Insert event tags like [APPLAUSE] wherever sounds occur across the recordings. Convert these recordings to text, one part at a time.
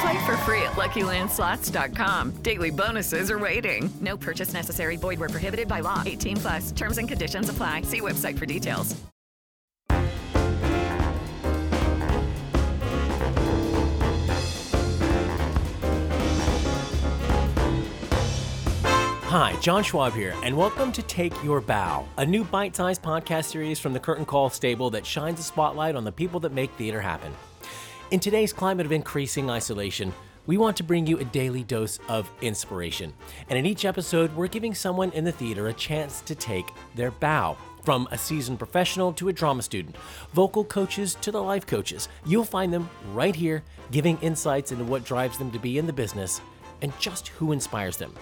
Play for free at LuckyLandSlots.com. Daily bonuses are waiting. No purchase necessary. Void where prohibited by law. 18 plus. Terms and conditions apply. See website for details. Hi, John Schwab here, and welcome to Take Your Bow, a new bite sized podcast series from the Curtain Call stable that shines a spotlight on the people that make theater happen. In today's climate of increasing isolation, we want to bring you a daily dose of inspiration. And in each episode, we're giving someone in the theater a chance to take their bow. From a seasoned professional to a drama student, vocal coaches to the life coaches, you'll find them right here giving insights into what drives them to be in the business and just who inspires them.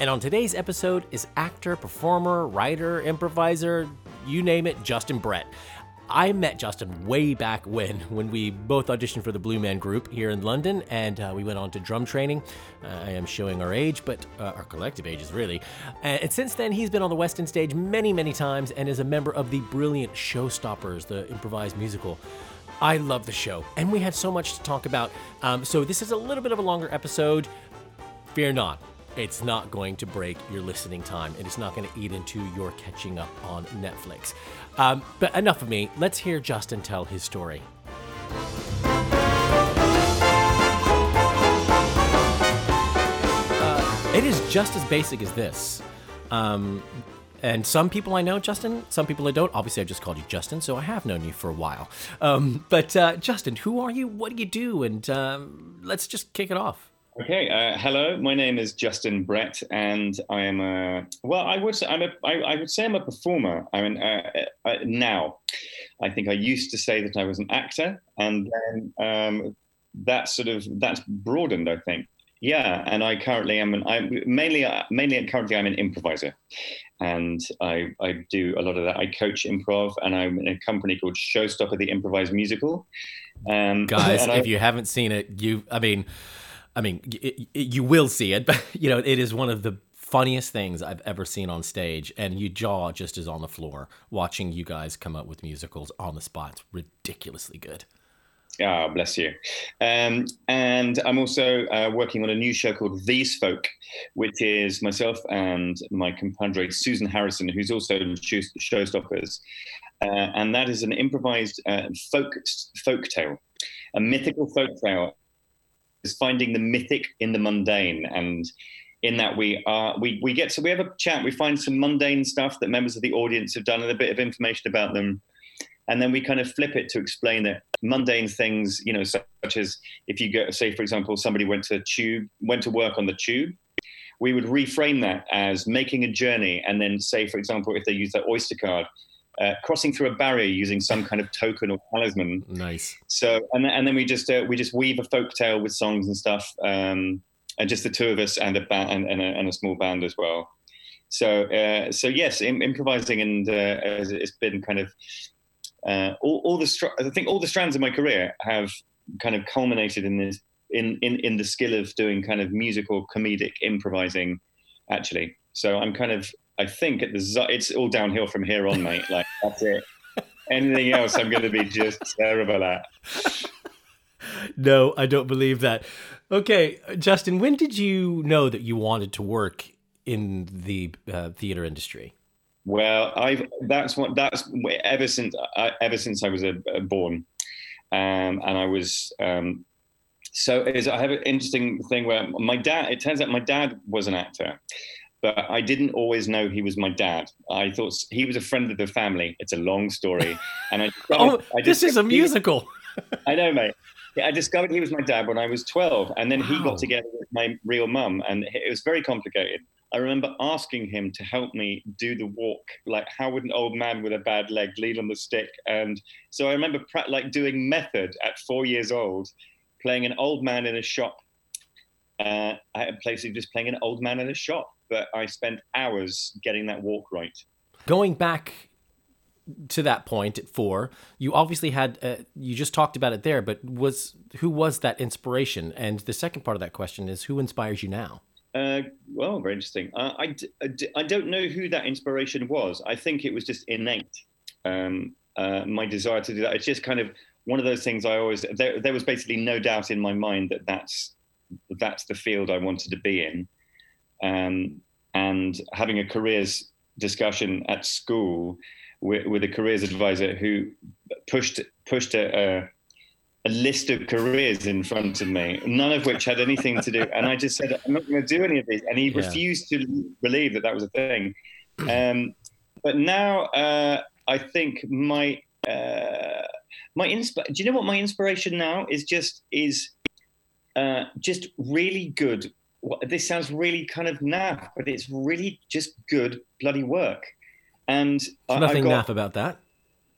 And on today's episode is actor, performer, writer, improviser, you name it, Justin Brett. I met Justin way back when, when we both auditioned for the Blue Man Group here in London, and uh, we went on to drum training. Uh, I am showing our age, but uh, our collective ages, really. And since then, he's been on the West End stage many, many times and is a member of the brilliant Showstoppers, the improvised musical. I love the show, and we had so much to talk about. Um, so, this is a little bit of a longer episode. Fear not, it's not going to break your listening time. It is not going to eat into your catching up on Netflix. Um, but enough of me. Let's hear Justin tell his story. Uh, it is just as basic as this. Um, and some people I know, Justin, some people I don't. Obviously, I just called you Justin, so I have known you for a while. Um, but uh, Justin, who are you? What do you do? And um, let's just kick it off. Okay, uh, hello. My name is Justin Brett, and I am a well. I would say I'm a. I, I would say I'm a performer. I mean, uh, uh, now, I think I used to say that I was an actor, and then um, that sort of that's broadened. I think, yeah. And I currently am an. I mainly mainly currently I'm an improviser, and I I do a lot of that. I coach improv, and I'm in a company called Showstopper, the improvised musical. Um, [LAUGHS] Guys, if I, you haven't seen it, you. I mean I mean, it, it, you will see it, [LAUGHS] but you know, it is one of the funniest things I've ever seen on stage, and your jaw just is on the floor watching you guys come up with musicals on the spot. It's ridiculously good. Ah, oh, bless you. Um, and I'm also uh, working on a new show called These Folk, which is myself and my compadre Susan Harrison, who's also in Showstoppers. Uh, and that is an improvised uh, folk folk tale, a mythical folk tale is finding the mythic in the mundane. And in that we are we we get so we have a chat we find some mundane stuff that members of the audience have done and a bit of information about them. And then we kind of flip it to explain that mundane things you know such as if you go say for example somebody went to tube went to work on the tube we would reframe that as making a journey. And then say for example if they use their oyster card uh, crossing through a barrier using some kind of token or talisman. Nice. So and and then we just uh, we just weave a folk tale with songs and stuff, um, and just the two of us and a band and, and, a, and a small band as well. So uh, so yes, Im- improvising and uh, it's been kind of uh, all, all the str- I think all the strands of my career have kind of culminated in this in, in in the skill of doing kind of musical comedic improvising actually. So I'm kind of I think at the it's all downhill from here on, mate. Like that's it. Anything else, I'm going to be just terrible at. No, I don't believe that. Okay, Justin, when did you know that you wanted to work in the uh, theater industry? Well, I've that's what that's ever since I, ever since I was a, a born. um, and I was. Um, so is I have an interesting thing where my dad. It turns out my dad was an actor, but I didn't always know he was my dad. I thought he was a friend of the family. It's a long story, [LAUGHS] and I. oh, I this is a musical. [LAUGHS] I know, mate. I discovered he was my dad when I was 12, and then wow. he got together with my real mum, and it was very complicated. I remember asking him to help me do the walk. Like, how would an old man with a bad leg lean on the stick? And so I remember like doing method at four years old, playing an old man in a shop. Uh, I had of just playing an old man in a shop, but I spent hours getting that walk right. Going back to that point at four, you obviously had uh, you just talked about it there, but was who was that inspiration? And the second part of that question is who inspires you now? Uh, well, very interesting. Uh, I, I don't know who that inspiration was. I think it was just innate. Um, uh, my desire to do that. It's just kind of one of those things I always. There, there was basically no doubt in my mind that that's that's the field I wanted to be in. Um, and having a careers discussion at school with, with a careers advisor who pushed pushed a, a, a, list of careers in front of me, none of which had anything to do. And I just said, I'm not going to do any of these. And he yeah. refused to believe that that was a thing. [CLEARS THROAT] Um, but now uh, I think my uh, my insp- Do you know what my inspiration now is? Just is uh, just really good. This sounds really kind of naff, but it's really just good bloody work. And There's nothing got, naff about that.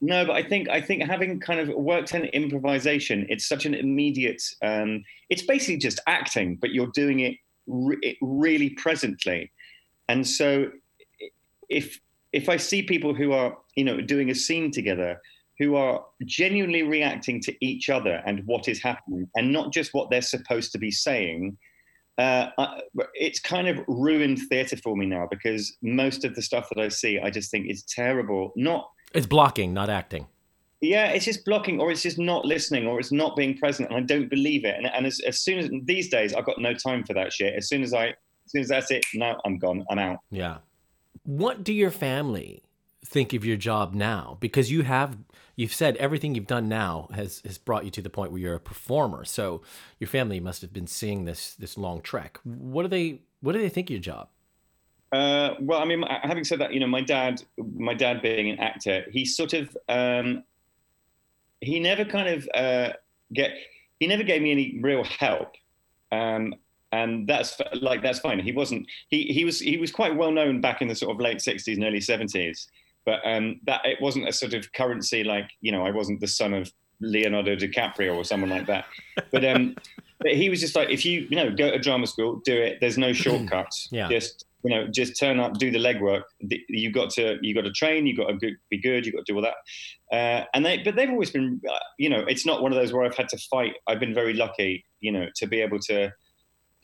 No, but I think I think having kind of worked in improvisation, it's such an immediate. Um, it's basically just acting, but you're doing it re- really presently. And so, if if I see people who are you know doing a scene together, who are genuinely reacting to each other and what is happening, and not just what they're supposed to be saying, uh, it's kind of ruined theatre for me now because most of the stuff that I see, I just think is terrible. Not it's blocking, not acting. Yeah, it's just blocking, or it's just not listening, or it's not being present, and I don't believe it. And, and as, as soon as these days, I've got no time for that shit. As soon as I, as soon as that's it, no, I'm gone. I'm out. Yeah. What do your family think of your job now? Because you have you've said everything you've done now has has brought you to the point where you're a performer. So your family must have been seeing this this long trek. What do they what do they think of your job? Uh, well, I mean, having said that, you know, my dad, my dad being an actor, he sort of, um, he never kind of uh, get, he never gave me any real help, um, and that's like that's fine. He wasn't, he he was he was quite well known back in the sort of late '60s and early '70s but um, that it wasn't a sort of currency like you know I wasn't the son of Leonardo DiCaprio or someone like that. But um, [LAUGHS] but he was just like, if you you know go to drama school, do it. There's no shortcuts. [CLEARS THROAT] yeah. Just you know, just turn up, do the legwork. You got to you got to train. You got to be good. You got to do all that. Uh, and they, but they've always been, uh, you know, it's not one of those where I've had to fight. I've been very lucky, you know, to be able to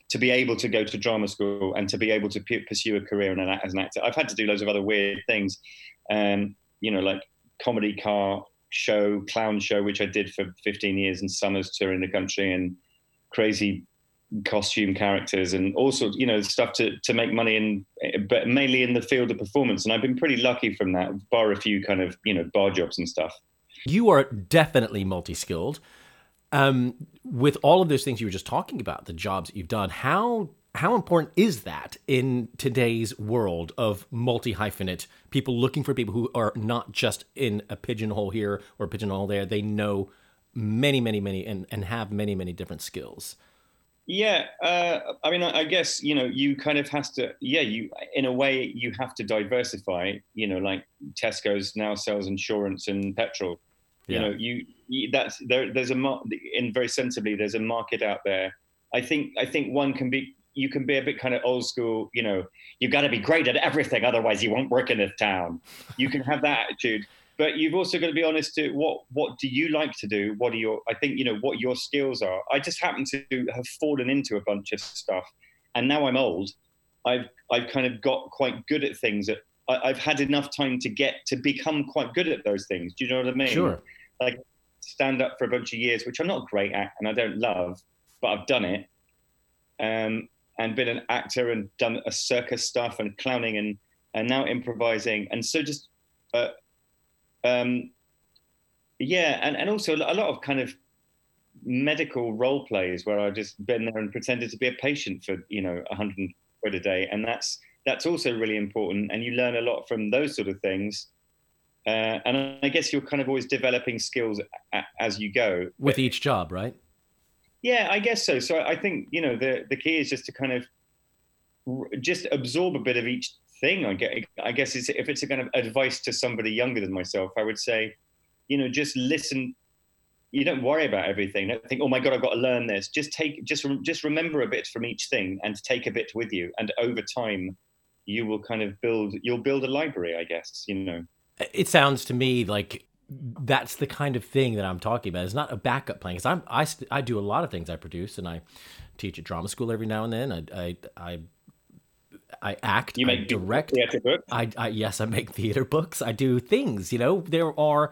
to be able to go to drama school and to be able to p- pursue a career an, as an actor. I've had to do loads of other weird things, um, you know, like comedy car show, clown show, which I did for 15 years, and summers touring the country, and crazy costume characters, and also, you know, stuff to to make money in, but mainly in the field of performance. And I've been pretty lucky from that, bar a few kind of you know bar jobs and stuff. You are definitely multi-skilled. Um, with all of those things you were just talking about, the jobs that you've done, how how important is that in today's world of multi hyphenate people looking for people who are not just in a pigeonhole here or a pigeonhole there? They know many, many, many, and, and have many, many different skills. Yeah, uh, I mean, I, I guess you know you kind of has to. Yeah, you in a way you have to diversify. You know, like Tesco's now sells insurance and petrol. Yeah. You know, you, you that's there. There's a mar- in very sensibly. There's a market out there. I think I think one can be you can be a bit kind of old school. You know, you've got to be great at everything, otherwise you won't work in this town. You can have that attitude, but you've also got to be honest to what what do you like to do? What are your I think you know what your skills are. I just happen to have fallen into a bunch of stuff, and now I'm old. I've I've kind of got quite good at things that I, have had enough time to get to become quite good at those things. Do you know what I mean? Sure. Like stand up for a bunch of years, which I'm not great at and I don't love, but I've done it. Um, and been an actor and done a circus stuff and clowning and and now improvising and so just uh, um, yeah, and and also a lot of kind of medical role plays where I've just been there and pretended to be a patient for you know a hundred quid a day, and that's that's also really important, and you learn a lot from those sort of things. Uh, and I guess you're kind of always developing skills a- as you go. with each job, right? Yeah, I guess so. So I think you know the the key is just to kind of just absorb a bit of each thing. I get. I guess it's, if it's a kind of advice to somebody younger than myself, I would say, you know, just listen. You don't worry about everything. Don't think, oh my god, I've got to learn this. Just take, just just remember a bit from each thing, and take a bit with you. And over time, you will kind of build. You'll build a library, I guess. You know. It sounds to me like that's the kind of thing that I'm talking about. It's not a backup plan because I'm I, st- I do a lot of things. I produce and I teach at drama school every now and then. I I I, I act. You I make direct. theater books. I, I yes, I make theater books. I do things. You know, there are,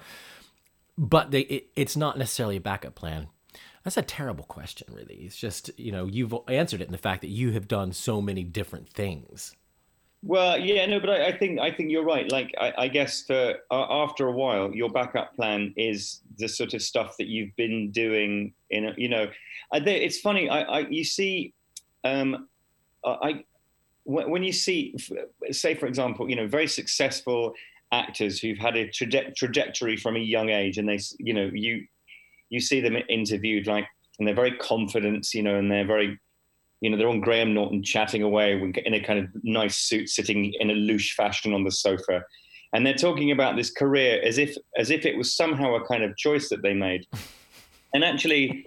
but they it, it's not necessarily a backup plan. That's a terrible question, really. It's just you know you've answered it in the fact that you have done so many different things. Well, yeah, no, but I, I think I think you're right. Like, I, I guess for uh, after a while, your backup plan is the sort of stuff that you've been doing. In a, you know, I, it's funny. I, you see, um, I when, when you see, say for example, you know, very successful actors who've had a traje- trajectory from a young age, and they, you know, you you see them interviewed like, and they're very confident, you know, and they're very you know, they're on Graham Norton chatting away in a kind of nice suit, sitting in a louche fashion on the sofa, and they're talking about this career as if as if it was somehow a kind of choice that they made, [LAUGHS] and actually,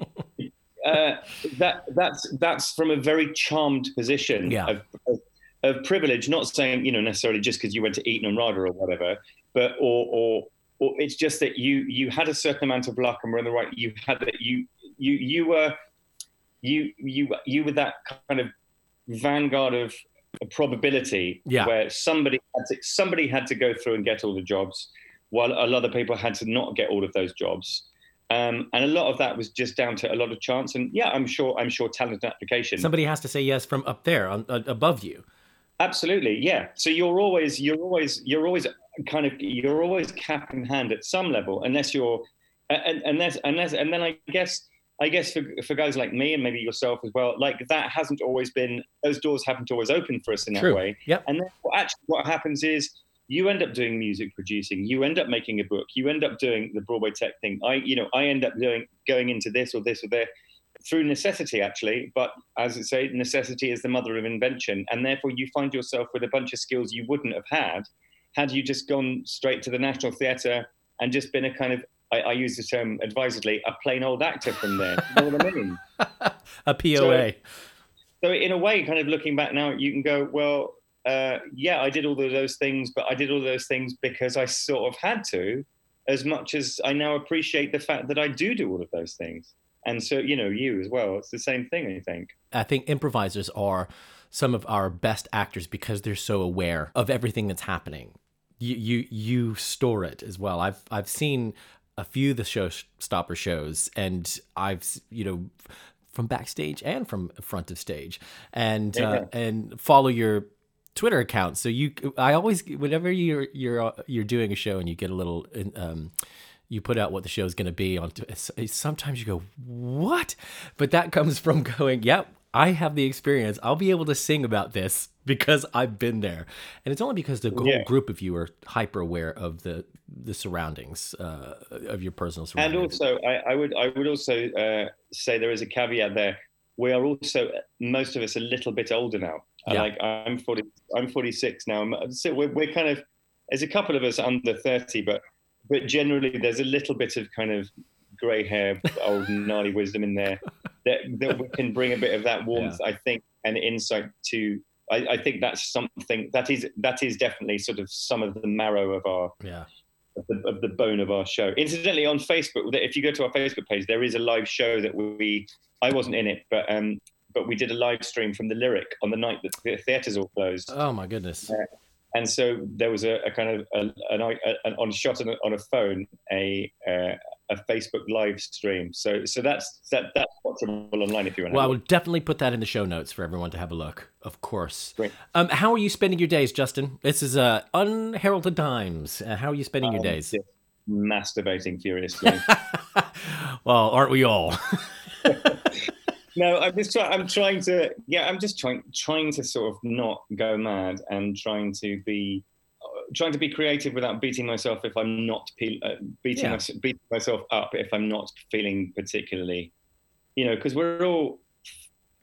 uh, that that's that's from a very charmed position Yeah. of, of, of privilege. Not saying you know necessarily just because you went to Eton and RADA or whatever, but or or or it's just that you you had a certain amount of luck and were in the right. You had that you you you were you you you were that kind of vanguard of probability Yeah. where somebody had to, somebody had to go through and get all the jobs while a lot of people had to not get all of those jobs um, and a lot of that was just down to a lot of chance and yeah i'm sure i'm sure talent and application Somebody has to say yes from up there, on, uh, above you. Absolutely, yeah. So you're always you're always you're always kind of you're always cap in hand at some level, unless you're and unless unless and then I guess I guess for for guys like me and maybe yourself as well, like that hasn't always been those doors haven't always opened for us in that True. way. Yep. And then what actually what happens is you end up doing music producing, you end up making a book, you end up doing the Broadway tech thing. I you know I end up doing going into this or this or there through necessity actually but as I say necessity is the mother of invention and therefore you find yourself with a bunch of skills you wouldn't have had had you just gone straight to the national theatre and just been a kind of I, I use the term advisedly a plain old actor from there [LAUGHS] you know what i mean A POA. so in a way kind of looking back now you can go well uh, yeah i did all of those things but i did all those things because i sort of had to as much as i now appreciate the fact that i do do all of those things and so you know you as well it's the same thing i think I think improvisers are some of our best actors because they're so aware of everything that's happening. You you you store it as well. I've I've seen a few of the showstopper shows, and I've you know from backstage and from front of stage, and uh, and follow your Twitter account. So you, I always whenever you're you're uh, you're doing a show and you get a little. Um, you put out what the show's going to be on. Sometimes you go, "What?" But that comes from [LAUGHS] going, "Yep, I have the experience. I'll be able to sing about this [LAUGHS] because I've been there." And it's only because the whole Yeah. group of you are hyper aware of the the surroundings uh, of your personal and also I, I would i would also uh, say there is a caveat there we are also most of us a little bit older now Yeah. like i'm 40 i'm 46 now so we're, we're kind of there's a couple of us under 30 but but generally there's a little bit of kind of gray hair old [LAUGHS] gnarly wisdom in there that, that we can bring a bit of that [LAUGHS] warmth i think and insight to I, I think that's something that is that is definitely sort of some of the marrow of our yeah of the, of the bone of our show. Incidentally, on Facebook, if you go to our Facebook page, there is a live show that we. I wasn't in it, but um, but we did a live stream from the Lyric on the night that the theatres all closed. Oh my goodness! Uh, and so there was a, a kind of a, an, an on shot on a, on a phone a uh, a Facebook live stream. So so that's that that's watchable online if you want. Well, I will definitely put that in the show notes for everyone to have a look. Of course. Great. Um, how are you spending your days, Justin? This is uh, unheralded times. Uh, how are you spending your Um, days? yeah. masturbating furiously. [LAUGHS] well, aren't we all? [LAUGHS] no, I'm just trying. I'm trying to. Yeah, I'm just trying trying to sort of not go mad and trying to be trying to be creative without beating myself if I'm not pe- uh, beating, Yeah. mys- beating myself up if I'm not feeling particularly, you know, because we're all.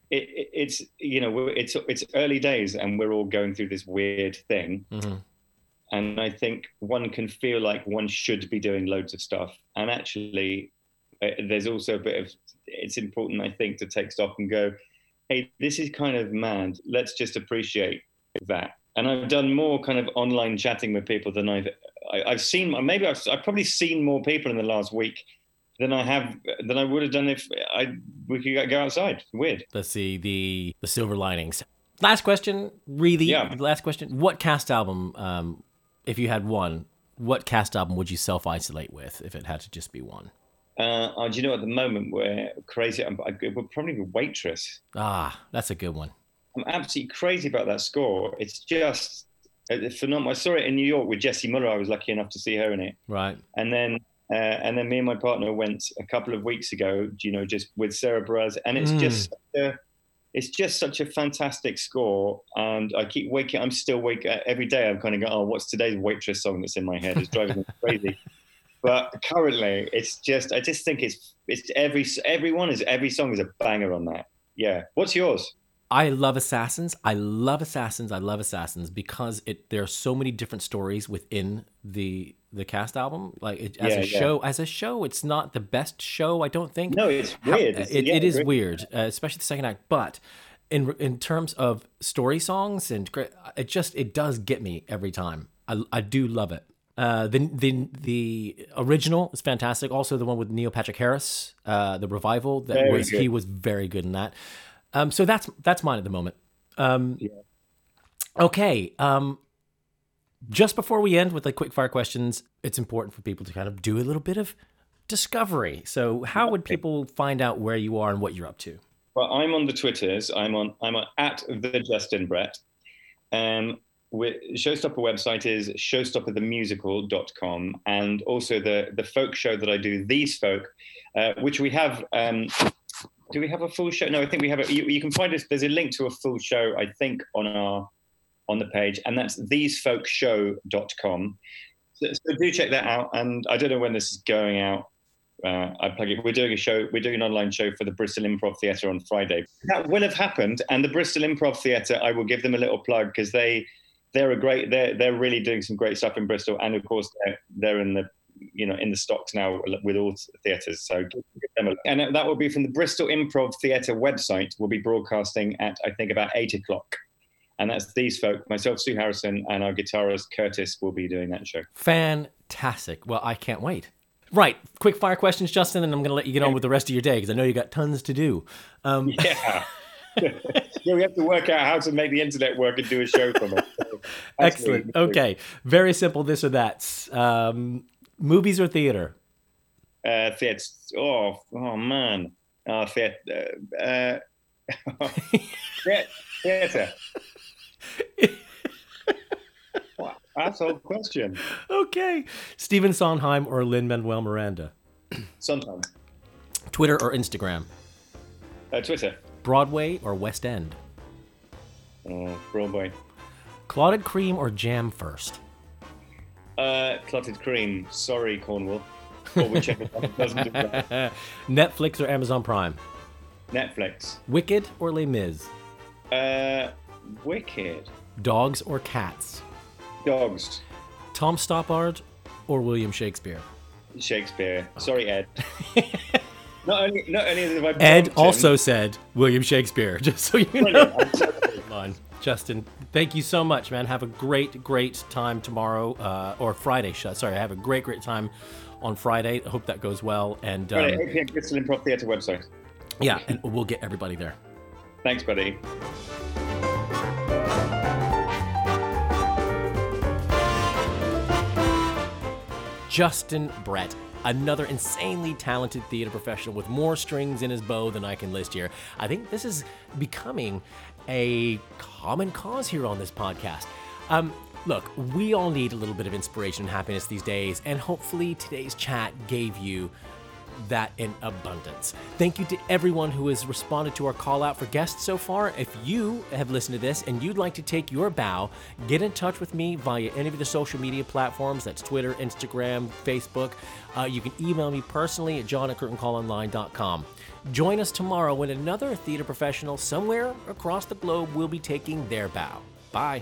It, it, it's you know we're, it's it's early days and we're all going through this weird thing Mhm. and I think one can feel like one should be doing loads of stuff. And actually, uh, there's also a bit of it's important, I think, to take stock and go, hey, this is kind of mad. Let's just appreciate that. And I've done more kind of online chatting with people than I've I, I've seen. Maybe I've, I've probably seen more people in the last week than I have than I would have done if I we could go outside. Weird. Let's see the the silver linings. Last question, really. Yeah. Last question. What cast album, um, if you had one, what cast album would you self isolate with if it had to just be one? Uh, oh, do you know at the moment we're crazy? I'm, I, we're probably the waitress. Ah, that's a good one. I'm absolutely crazy about that score. It's just uh, phenomenal. I saw it in New York with Jessie Mueller. I was lucky enough to see her in it, Right. and then uh, and then me and my partner went a couple of weeks ago. You know, just with Sarah Bareilles, and it's Mm. just such a, it's just such a fantastic score. And I keep waking. I'm still wake uh, every day. I'm kind of going, oh, what's today's waitress song that's in my head? It's driving me [LAUGHS] crazy. But currently, it's just I just think it's it's every everyone is every song is a banger on that. Yeah. What's yours? I love Assassins. I love Assassins. I love Assassins because it there are so many different stories within the the cast album. Like it, as Yeah, a yeah. show, as a show, it's not the best show. I don't think. No, it's How- weird. It's- it, yeah, it is great. weird, uh, especially the second act. But in in terms of story songs and it just it does get me every time. I I do love it. Uh, the the the original is fantastic. Also, the one with Neil Patrick Harris, uh, the revival that Very was he was very good in that. Um, so that's that's mine at the moment. Um, Okay. Um, just before we end with the quick fire questions, it's important for people to kind of do a little bit of discovery. So, how would people find out where you are and what you're up to? Well, I'm on the Twitters. I'm on. I'm on, at the Justin Brett. Um, Showstopper website is showstopperthemusical.com, and also the the folk show that I do, These Folk, uh, which we have. Um, do we have a full show? No, I think we have a. You, you can find us. There's a link to a full show, I think, on our on the page, and that's thesefolkshow.com. So, so do check that out. And I don't know when this is going out. Uh, I plug it. We're doing a show. We're doing an online show for the Bristol Improv Theatre on Friday. That will have happened, and the Bristol Improv Theatre. I will give them a little plug because they they're a great. They're they're really doing some great stuff in Bristol, and of course they're they're in the you know in the stocks now with all theatres. So give them a look. And that will be from the Bristol Improv Theatre website. We'll be broadcasting at I think about eight o'clock. And that's these folk, myself, Sue Harrison, and our guitarist Curtis will be doing that show. Fantastic. Well, I can't wait. Right. Quick fire questions, Justin, and I'm going to let you get on with the rest of your day because I know you got tons to do. Um, [LAUGHS] Yeah. [LAUGHS] yeah, we have to work out how to make the internet work and do a show from it. So, [LAUGHS] Excellent. Okay. Very simple this or that. Um, movies or theater? Uh, theatre. Oh, oh man. Uh, theatre. Uh, uh, [LAUGHS] theatre. [LAUGHS] Wow, That's a question. Okay. Stephen Sondheim or Lin Manuel Miranda? Sometimes. Twitter or Instagram? Uh, Twitter. Broadway or West End? Oh, Broadway. Clotted cream or jam first? Uh, clotted cream. Sorry, Cornwall. Or whichever [LAUGHS] one doesn't do that. Netflix or Amazon Prime? Netflix. Wicked or Les Mis? Uh, Wicked. Dogs or cats? Dogs. Tom Stoppard or William Shakespeare? Shakespeare. Sorry, Ed. [LAUGHS] not only, not only have I Ed bumped him- also said William Shakespeare, [LAUGHS] just so you know. Brilliant. I'm so- Come on. Justin, thank you so much, man. Have a great, great time tomorrow, uh, or Friday. Sorry, I have a great, great time on Friday. I hope that goes well. And um, Friday, 8 p.m. Bristol Improv Theatre website. yeah, and we'll get everybody there. Thanks, buddy. Justin Brett, another insanely talented theater professional with more strings in his bow than I can list here. I think this is becoming a common cause here on this podcast. Um, Look, we all need a little bit of inspiration and happiness these days, and hopefully today's chat gave you that in abundance. Thank you to everyone who has responded to our call out for guests so far. If you have listened to this and you'd like to take your bow, get in touch with me via any of the social media platforms. That's Twitter, Instagram, Facebook. Uh, you can email me personally at john at curtaincallonline.com. Join us tomorrow when another theater professional somewhere across the globe will be taking their bow. Bye.